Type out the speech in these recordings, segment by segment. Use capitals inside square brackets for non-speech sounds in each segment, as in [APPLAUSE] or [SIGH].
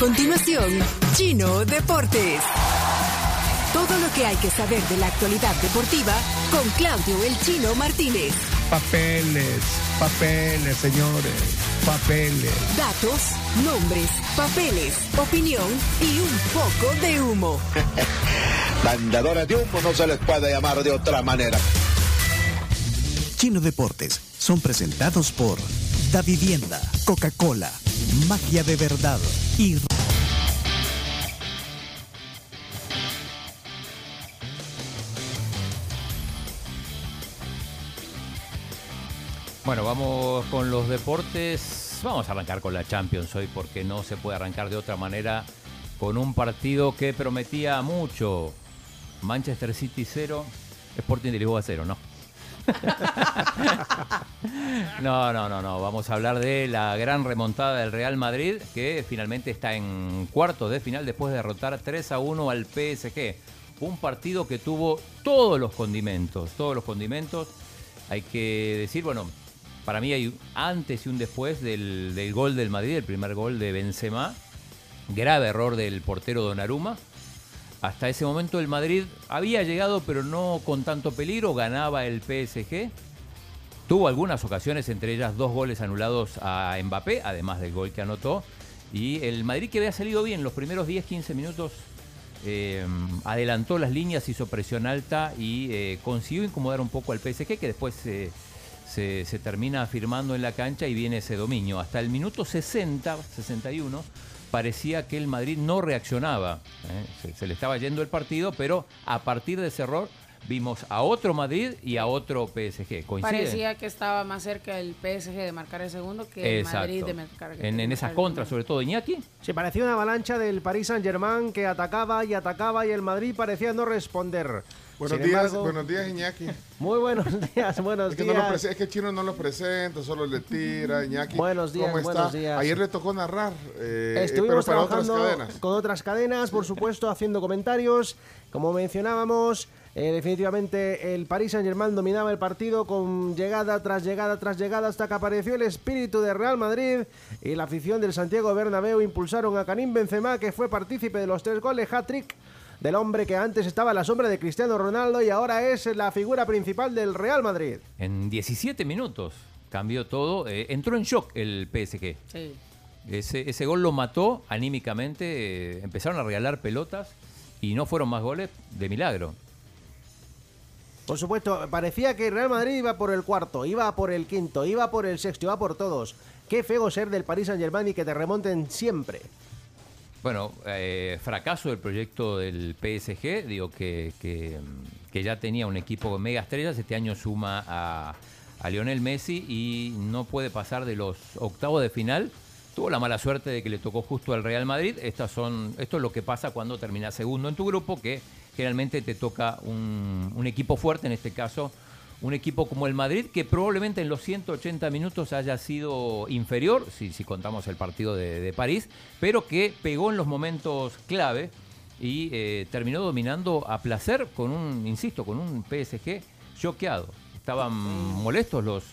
continuación, Chino Deportes. Todo lo que hay que saber de la actualidad deportiva con Claudio El Chino Martínez. Papeles, papeles, señores, papeles. Datos, nombres, papeles, opinión y un poco de humo. [LAUGHS] Mandadores de humo no se les puede llamar de otra manera. Chino Deportes son presentados por Da Vivienda, Coca-Cola, Magia de Verdad y... Bueno, vamos con los deportes. Vamos a arrancar con la Champions hoy porque no se puede arrancar de otra manera con un partido que prometía mucho. Manchester City 0, Sporting de Lisboa 0, ¿no? [LAUGHS] no, no, no, no. Vamos a hablar de la gran remontada del Real Madrid, que finalmente está en cuartos de final después de derrotar 3 a 1 al PSG. Un partido que tuvo todos los condimentos, todos los condimentos. Hay que decir, bueno, para mí hay antes y un después del, del gol del Madrid, el primer gol de Benzema. Grave error del portero Donnarumma. Hasta ese momento el Madrid había llegado, pero no con tanto peligro, ganaba el PSG. Tuvo algunas ocasiones, entre ellas dos goles anulados a Mbappé, además del gol que anotó. Y el Madrid que había salido bien los primeros 10-15 minutos, eh, adelantó las líneas, hizo presión alta y eh, consiguió incomodar un poco al PSG, que después se, se, se termina afirmando en la cancha y viene ese dominio. Hasta el minuto 60, 61 parecía que el Madrid no reaccionaba. ¿eh? Se, se le estaba yendo el partido, pero a partir de ese error vimos a otro Madrid y a otro PSG. ¿Coincide? Parecía que estaba más cerca el PSG de marcar el segundo que el Exacto. Madrid de marcar En, en esas contras, sobre todo Iñaki. Se parecía una avalancha del Paris Saint-Germain que atacaba y atacaba y el Madrid parecía no responder. Buenos Sin días, embargo, buenos días, Iñaki. Muy buenos [LAUGHS] días, buenos Es que, no lo días. es que chino no lo presenta, solo le tira, Iñaki. Buenos días, ¿Cómo está? buenos días. Ayer le tocó narrar, eh, Estuvimos pero para otras trabajando cadenas. con otras cadenas, por supuesto, haciendo comentarios. Como mencionábamos, eh, definitivamente el Paris Saint-Germain dominaba el partido con llegada tras llegada tras llegada hasta que apareció el espíritu de Real Madrid y la afición del Santiago Bernabéu impulsaron a Karim Benzema, que fue partícipe de los tres goles hat-trick del hombre que antes estaba a la sombra de Cristiano Ronaldo y ahora es la figura principal del Real Madrid. En 17 minutos cambió todo. eh, entró en shock el PSG. Sí. Ese, ese gol lo mató anímicamente. eh, empezaron a regalar pelotas y no fueron más goles de milagro. Por supuesto, parecía que Real Madrid iba por el cuarto, iba por el quinto, iba por el sexto, iba por todos. Qué feo ser del Paris Saint Germain y que te remonten siempre. Bueno, eh, fracaso del proyecto del PSG, digo que, que, ya tenía un equipo con mega estrellas, este año suma a, a Lionel Messi y no puede pasar de los octavos de final. Tuvo la mala suerte de que le tocó justo al Real Madrid. Estas son, esto es lo que pasa cuando terminas segundo en tu grupo, que generalmente te toca un, un equipo fuerte, en este caso un equipo como el Madrid, que probablemente en los 180 minutos haya sido inferior, si, si contamos el partido de, de París, pero que pegó en los momentos clave y eh, terminó dominando a placer con un, insisto, con un PSG choqueado. Estaban molestos los,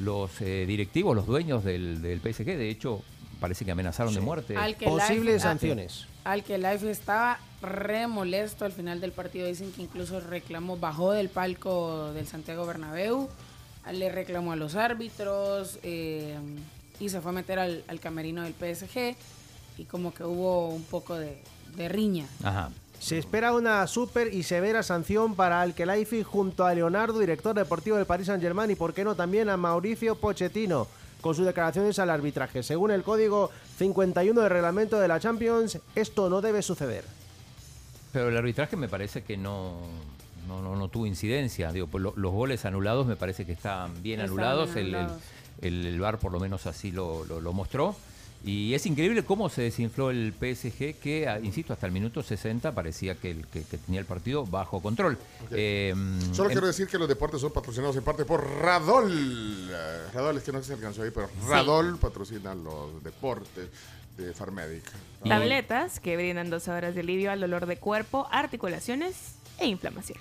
los eh, directivos, los dueños del, del PSG, de hecho parece que amenazaron de muerte. Posibles sanciones. Al que Life estaba re molesto al final del partido. Dicen que incluso reclamó, bajó del palco del Santiago Bernabéu, le reclamó a los árbitros eh, y se fue a meter al, al camerino del PSG y como que hubo un poco de, de riña. Ajá. Se espera una súper y severa sanción para Alkelaifi junto a Leonardo, director deportivo del Paris Saint Germain, y por qué no también a Mauricio Pochettino, con sus declaraciones al arbitraje. Según el código 51 del reglamento de la Champions, esto no debe suceder. Pero el arbitraje me parece que no, no, no, no tuvo incidencia. Digo, pues lo- los goles anulados me parece que están bien Estaban anulados. bien El, el, anulados. el- el VAR por lo menos así lo, lo- lo mostró. Y es increíble cómo se desinfló el PSG, que, ah, insisto, hasta el minuto 60 parecía que, el, que, que tenía el partido bajo control. Eh, Solo en- quiero decir que los deportes son patrocinados en parte por Radol. Eh, Radol es que no se alcanzó ahí, pero Radol patrocina los deportes de Farmedic. Tabletas que brindan dos horas de alivio al dolor de cuerpo, articulaciones e inflamación.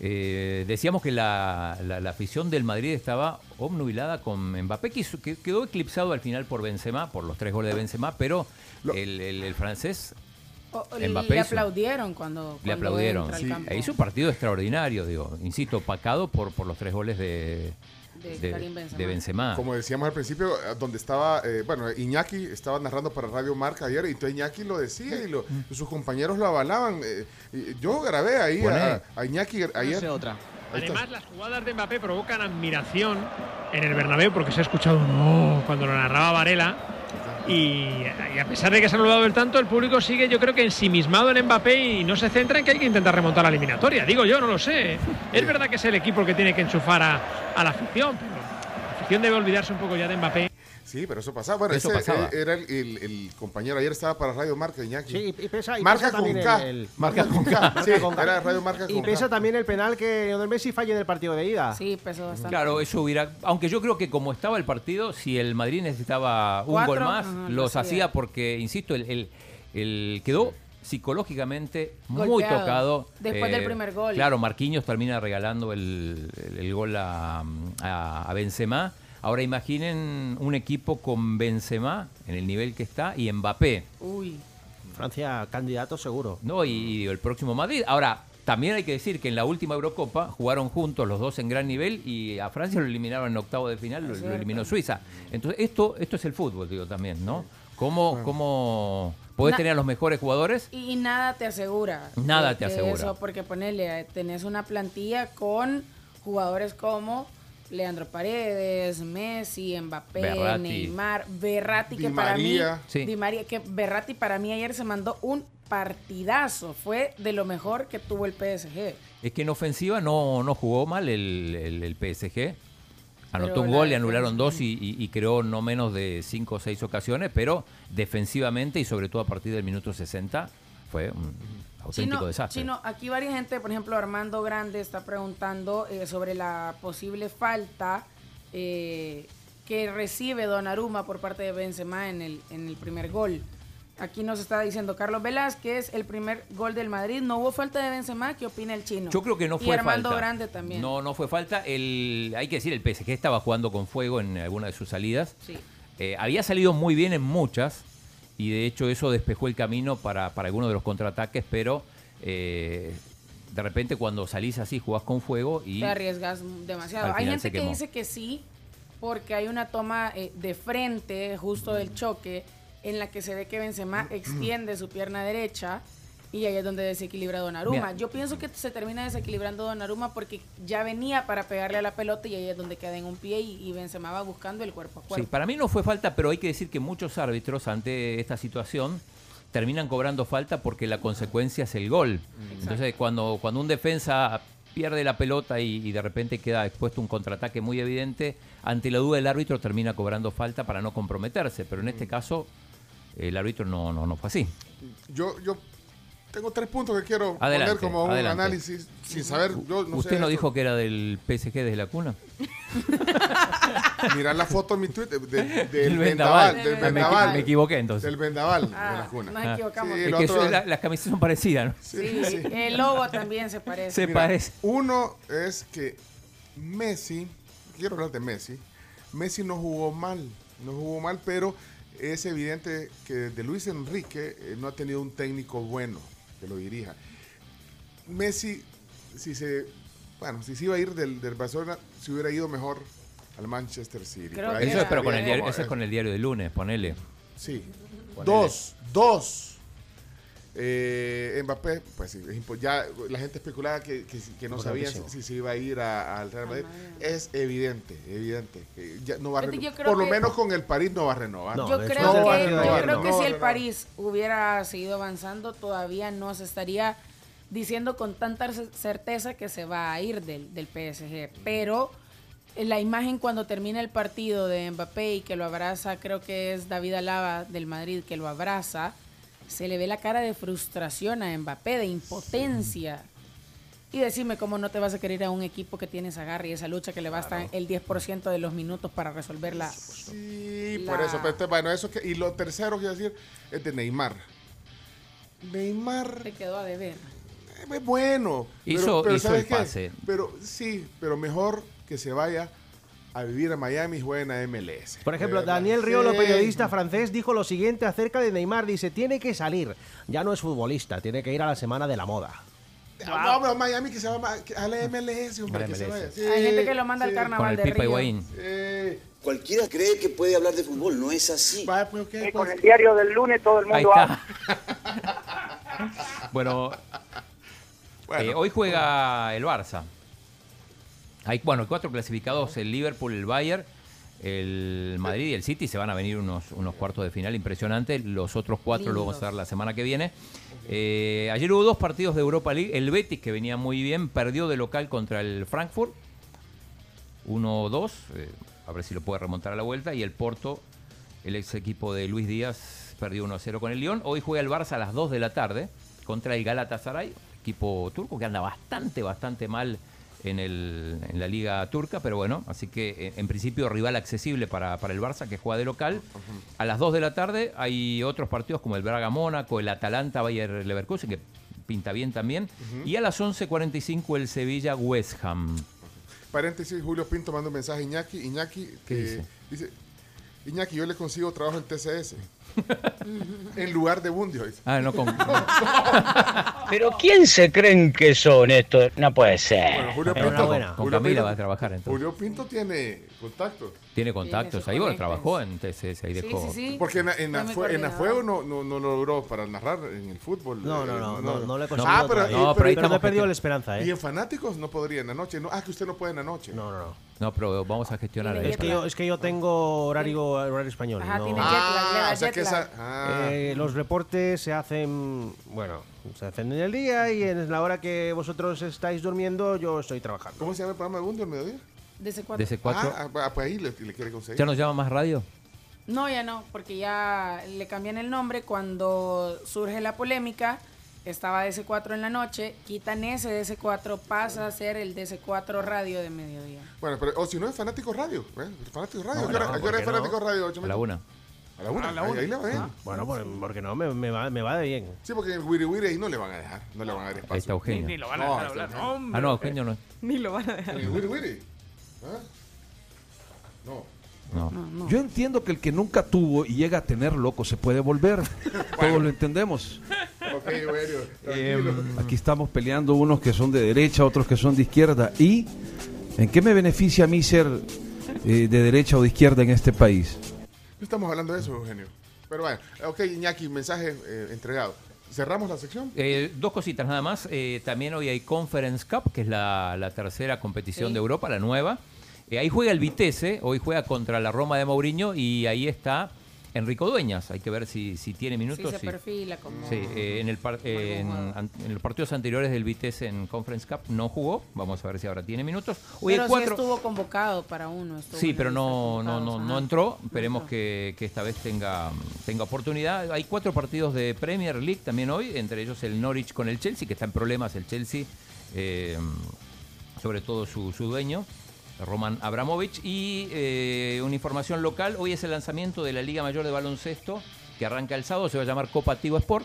Eh, decíamos que la, la- la afición del Madrid estaba obnubilada con Mbappé, que, quedó eclipsado al final por Benzema, por los tres goles de Benzema, pero Lo- el, el- el francés O- o Mbappé le hizo. aplaudieron cuando, le cuando aplaudieron. entra al Sí. campo E hizo un partido extraordinario, digo, insisto, opacado por, por los tres goles de, de, de- Karim Benzema. de Benzema. Como decíamos al principio, eh, donde estaba, eh, bueno, Iñaki estaba narrando para Radio Marca ayer, y entonces Iñaki lo decía y, lo- y sus compañeros lo avalaban. eh, y yo grabé ahí a, a Iñaki ayer. otra. Ahí está. Además, las jugadas de Mbappé provocan admiración en el Bernabéu porque se ha escuchado no cuando lo narraba Varela. Y, y a pesar de que se ha anulado el tanto, el público sigue, yo creo que ensimismado en Mbappé y no se centra en que hay que intentar remontar la eliminatoria. Digo yo, no lo sé. Es verdad que es el equipo el que tiene que enchufar a, a la afición, pero la afición debe olvidarse un poco ya de Mbappé. Sí, pero eso pasaba. Bueno, Eso ese, pasaba. eh, era el, el- el compañero. Ayer estaba para Radio Marca, Iñaki. Sí, y pesa, y Marca pesa con también K. el, el- Marca con K. [LAUGHS] Sí, Marca con K. era Radio Marca y con pesa K. también el penal que Lionel Messi falla en el partido de ida. Sí, pesó bastante. Claro, eso hubiera. Aunque yo creo que como estaba el partido, si el Madrid necesitaba un Cuatro, gol más, los hacía. hacía porque, insisto, el, el- el quedó psicológicamente muy Golpeado. tocado. eh, Después del primer gol. Claro, Marquinhos termina regalando el, el- el gol a, a, a Benzema. Ahora imaginen un equipo con Benzema en el nivel que está y Mbappé. Uy. Francia, candidato seguro. No, y, y el próximo Madrid. Ahora, también hay que decir que en la última Eurocopa jugaron juntos los dos en gran nivel y a Francia lo eliminaron en octavo de final, lo, eliminó Suiza. Entonces, esto, esto es el fútbol, digo también, ¿no? ¿Cómo, cómo podés Na- tener a los mejores jugadores? Y, nada te asegura. Nada de- te asegura. Eso, porque ponele, eh, tenés una plantilla con jugadores como Leandro Paredes, Messi, Mbappé, Berratti. Neymar, Berratti, que Di para María. mí, Sí. Di María, que Berratti para mí ayer se mandó un partidazo. Fue de lo mejor que tuvo el PSG. Es que en ofensiva no, no jugó mal el, el- el PSG. Anotó Pero un gol, le anularon dos y, y- y creó no menos de cinco o seis ocasiones, pero defensivamente y sobre todo a partir del minuto 60 fue un auténtico Chino, desastre. Chino, aquí varias gente, por ejemplo, Armando Grande está preguntando eh, sobre la posible falta eh, que recibe Donnarumma por parte de Benzema en el, en el primer gol. Aquí nos está diciendo Carlos Velázquez, el primer gol del Madrid. No hubo falta de Benzema. ¿Qué opina el chino? Yo creo que no Y fue Armando falta. Grande también. No, no fue falta. El, hay que decir, el PSG estaba jugando con fuego en alguna de sus salidas. Sí. Eh, había salido muy bien en muchas y de hecho eso despejó el camino para, para algunos de los contraataques, pero eh, de repente cuando salís así jugás con fuego y Te arriesgas demasiado. Hay gente que dice que sí, porque hay una toma eh, de frente, justo del choque, en la que se ve que Benzema [CLEARS THROAT] extiende su pierna derecha y ahí es donde desequilibra Donnarumma. Mira. Yo pienso que se termina desequilibrando Donnarumma porque ya venía para pegarle a la pelota y ahí es donde queda en un pie y, y Benzema va buscando el cuerpo a Sí, cuerpo. para mí no fue falta, pero hay que decir que muchos árbitros ante esta situación terminan cobrando falta porque la consecuencia es el gol. Entonces, cuando, cuando un defensa pierde la pelota y, y de repente queda expuesto un contraataque muy evidente, ante la duda el árbitro termina cobrando falta para no comprometerse, pero en este caso el árbitro no, no, no fue así. Yo, yo tengo tres puntos que quiero Adelante, poner como un adelante. análisis sin saber. Yo no ¿Usted sé no esto. dijo que era del PSG desde la cuna? [LAUGHS] Mirar la foto en mi Twitter de- [LAUGHS] del Del vendaval. vendaval. Del vendaval. me equivoqué, entonces. Del vendaval Ah, de la cuna. nos equivocamos. Sí, Es lo que otro- eso- la- las camisetas son parecidas, ¿no? Sí, el logo también se parece. Se Mira, parece. Uno es que Messi, quiero hablar de Messi, Messi no jugó mal, no jugó mal, pero es evidente que de Luis Enrique eh, no ha tenido un técnico bueno que lo dirija. Messi, si se, bueno, si se iba a ir del, del Barcelona, se hubiera ido mejor al Manchester City. Creo que Eso es, pero con el diario, eso es con el diario de lunes, ponele. Sí. Ponele. Dos, dos. Eh, Mbappé, pues sí, ya la gente especulaba que, que, que no sabían si, si se iba a ir al Real Madrid. Es evidente, evidente. que ya no va a Por lo que- menos con el París no va a renovar. No, yo creo que, yo creo No, si el. París hubiera seguido avanzando, todavía no se estaría diciendo con tanta cer- certeza que se va a ir del, del PSG. Pero la imagen cuando termina el partido de Mbappé y que lo abraza, creo que es David Alaba del Madrid que lo abraza, se le ve la cara de frustración a Mbappé, de impotencia. Y decime cómo no te vas a querer ir a un equipo que tiene esa garra y esa lucha que le basta el 10% de los minutos para resolverla. Sí, La- por eso. pero este- bueno, eso que, y lo tercero que decir es de Neymar. Neymar, Te quedó a deber. es bueno. Hizo- pero, hizo ¿sabes el qué? pase. Pero sí, pero mejor que se vaya a vivir a Miami y juegue en la MLS. Por ejemplo. Daniel Riolo, Sí. periodista francés, dijo lo siguiente acerca de Neymar. Dice, tiene que salir. Ya no es futbolista, tiene que ir a la semana de la moda. No, pero Miami que se va a la MLS, hombre, A la que se MLS. vaya. Sí, Hay gente que lo manda al. Con carnaval el de Pipa Río. Eh, Cualquiera cree que puede hablar de fútbol, no es así. pues, con pues. el diario del lunes todo el mundo habla. [LAUGHS] Bueno, eh, hoy juega el Barça. Hay, bueno, cuatro clasificados, el Liverpool, el Bayern, el Madrid y el City. Se van a venir unos, unos cuartos de final impresionantes. Los otros cuatro lo vamos a ver la semana que viene. Eh, ayer hubo dos partidos de Europa League. El Betis, que venía muy bien, perdió de local contra el Frankfurt. 1-2. eh, a ver si lo puede remontar a la vuelta. Y el Porto, el ex equipo de Luis Díaz, perdió 1-0 con el Lyon. Hoy juega el Barça a las 2 de la tarde contra el Galatasaray, equipo turco que anda bastante, bastante mal en, el, en la liga turca, pero bueno, así que eh, en principio rival accesible para, para el Barça que juega de local. A las 2 de la tarde hay otros partidos como el Braga Mónaco, el Atalanta Bayer Leverkusen, que pinta bien también. Y a las 11.45 el Sevilla West Ham. Paréntesis, Julio Pinto manda un mensaje a Iñaki. Iñaki ¿Qué eh, dice? dice, Iñaki, yo le consigo trabajo en TCS. [LAUGHS] en lugar de Bundio. dice. Ah, no, con, [LAUGHS] Pero ¿quién se creen que son estos? No puede ser. Bueno, Julio Pinto, Enhorabuena. con Julio Camila Pinto- va a trabajar entonces. Julio Pinto tiene contactos. Tiene contactos ahí, bueno, trabajó en TCS, ahí dejó. sí, sí. Porque en, en, Afue- en. Afuego no, no, no logró para narrar en el fútbol. No, no, no, no, no he conseguido Ah, pero. No, pero ahí Pero no he perdido la esperanza, Y ¿eh? en fanáticos no podría en la noche. No, ah, que usted no puede en la noche. No, no, no. No, pero vamos a gestionar ahí. Es que yo, es que yo tengo horario, horario español. Ajá, no- tiene jet lag, Ah, que esa. Ah, Eh, los reportes se hacen, bueno, se hacen en el día y en la hora que vosotros estáis durmiendo yo estoy trabajando. ¿Cómo se llama el programa de Bundio al mediodía? De ese cuatro. Cuatro. Ah, ah, pues ahí le, le quiere conseguir. ¿Ya nos llama más radio? No, ya no, porque ya le cambian el nombre cuando surge la polémica. Estaba DC4 en la noche, quitan ese DC4, pasa a ser el DC4 radio de mediodía. Bueno, pero o si no es Fanático Radio. ¿eh? Fanático Radio. No, ¿A qué hora- no, a qué hora ¿por es no? Fanático Radio? Ocho A la una. A la una. Ahí, va bien. Bueno, porque no, me, me va, me va de bien. Sí, porque en el Wiri Wiri ahí no le van a dejar. No le van a dar Ahí está Eugenio. Ni lo van a dejar hablar. hombre. Ah, no, Eugenio no. Ni lo van a dejar. ¿En el Wiri Wiri? ¿Ah? No. No. Yo entiendo que el que nunca tuvo y llega a tener loco se puede volver. [LAUGHS] Todos lo entendemos. Ok, Eugenio. Em, aquí estamos peleando unos que son de derecha, otros que son de izquierda. ¿Y en qué me beneficia a mí ser eh, de derecha o de izquierda en este país? No estamos hablando de eso, Eugenio. Pero bueno, ok, Iñaki, mensaje eh, entregado. ¿Cerramos la sección? Eh, dos cositas nada más. Eh, también hoy hay Conference Cup, que es la, la tercera competición Sí. de Europa, la nueva. Eh, ahí juega el Vitesse, hoy juega contra la Roma de Mourinho y ahí está Enrico Dueñas. Hay que ver si, si tiene Sí, minutos. se sí. perfila como... Sí, eh, en, el par- eh, en, jugador. an- en los partidos anteriores del Vitesse en Conference Cup no jugó. Vamos a ver si ahora tiene minutos. Hoy Pero cuatro. sí estuvo convocado para uno. Sí, pero no, no, no, no entró. Esperemos entró. que, que esta vez tenga, tenga oportunidad. Hay cuatro partidos de Premier League también hoy, entre ellos el Norwich con el Chelsea, que está en problemas el Chelsea, eh, sobre todo su, su dueño, Roman Abramovich. Y eh, una información local, hoy es el lanzamiento de la Liga Mayor de Baloncesto, que arranca el sábado, se va a llamar Copa Tigo Sport.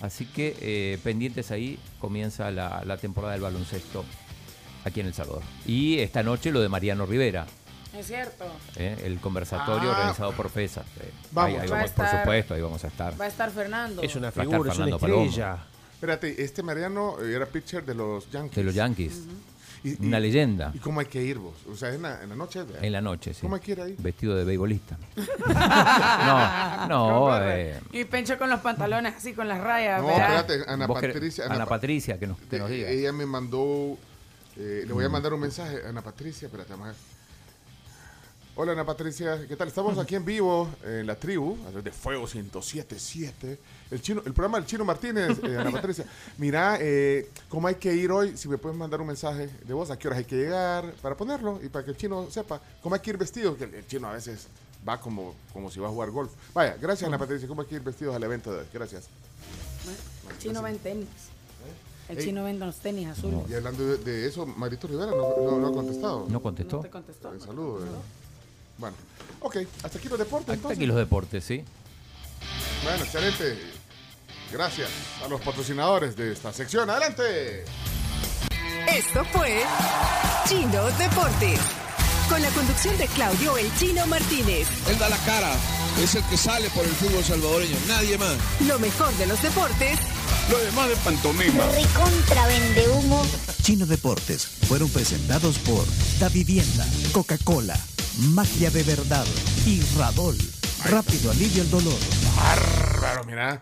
Así que eh, pendientes ahí, comienza la, la temporada del baloncesto aquí en El Salvador. Y esta noche lo de Mariano Rivera. Es cierto. ¿eh? el conversatorio Ah. organizado por FESA. eh. Vamos. Ahí, ahí Va a vamos, por estar- supuesto, ahí vamos a estar. Va a estar Fernando. Es una estar figura, es una estrella. Espérate, este Mariano era pitcher de los Yankees. De los Yankees. Y- Una leyenda. ¿Y cómo hay que ir vos? O sea, en la, en la noche. En la noche, sí. ¿Cómo hay que ir ahí? Vestido de beisbolista. [LAUGHS] no, no. eh, Y Pencho con los pantalones así, con las rayas. No, ¿verdad? espérate, Ana Patricia. Ana Pa- Patricia, que nos, que nos eh, diga. Ella me mandó. eh, le voy a mandar un mensaje. Ana Patricia, espérate, vamos a ver. Hola Ana Patricia, ¿qué tal? Estamos aquí en vivo en la tribu, a través de Fuego 1077. El chino, el programa del Chino Martínez, eh, Ana [LAUGHS] Patricia. Mira, eh, ¿cómo hay que ir hoy? Si me puedes mandar un mensaje de voz, ¿a qué horas hay que llegar? Para ponerlo y para que el chino sepa cómo hay que ir vestido, que el, el chino a veces va como, como si va a jugar golf. Vaya, gracias Ana Patricia, ¿cómo hay que ir vestidos al evento de hoy? Gracias. El chino va en tenis. El Ey. chino vende los tenis azules. Y hablando de, de eso, Marito Rivera no, no- no ha contestado. No contestó. No te contestó. Eh, saludo. Bueno, ok, hasta aquí los deportes. Hasta entonces. aquí los deportes, sí. Bueno, excelente. Gracias a los patrocinadores de esta sección. Adelante. Esto fue Chino Deportes. Con la conducción de Claudio El Chino Martínez. Él da la cara, es el que sale por el fútbol salvadoreño, nadie más. Lo mejor de los deportes. Lo demás de pantomima. Recontra vende humo. Chino Deportes fueron presentados por Da Vivienda, Coca-Cola, Magia de Verdad y Radol. Rápido alivio el dolor. Bárbaro, mira.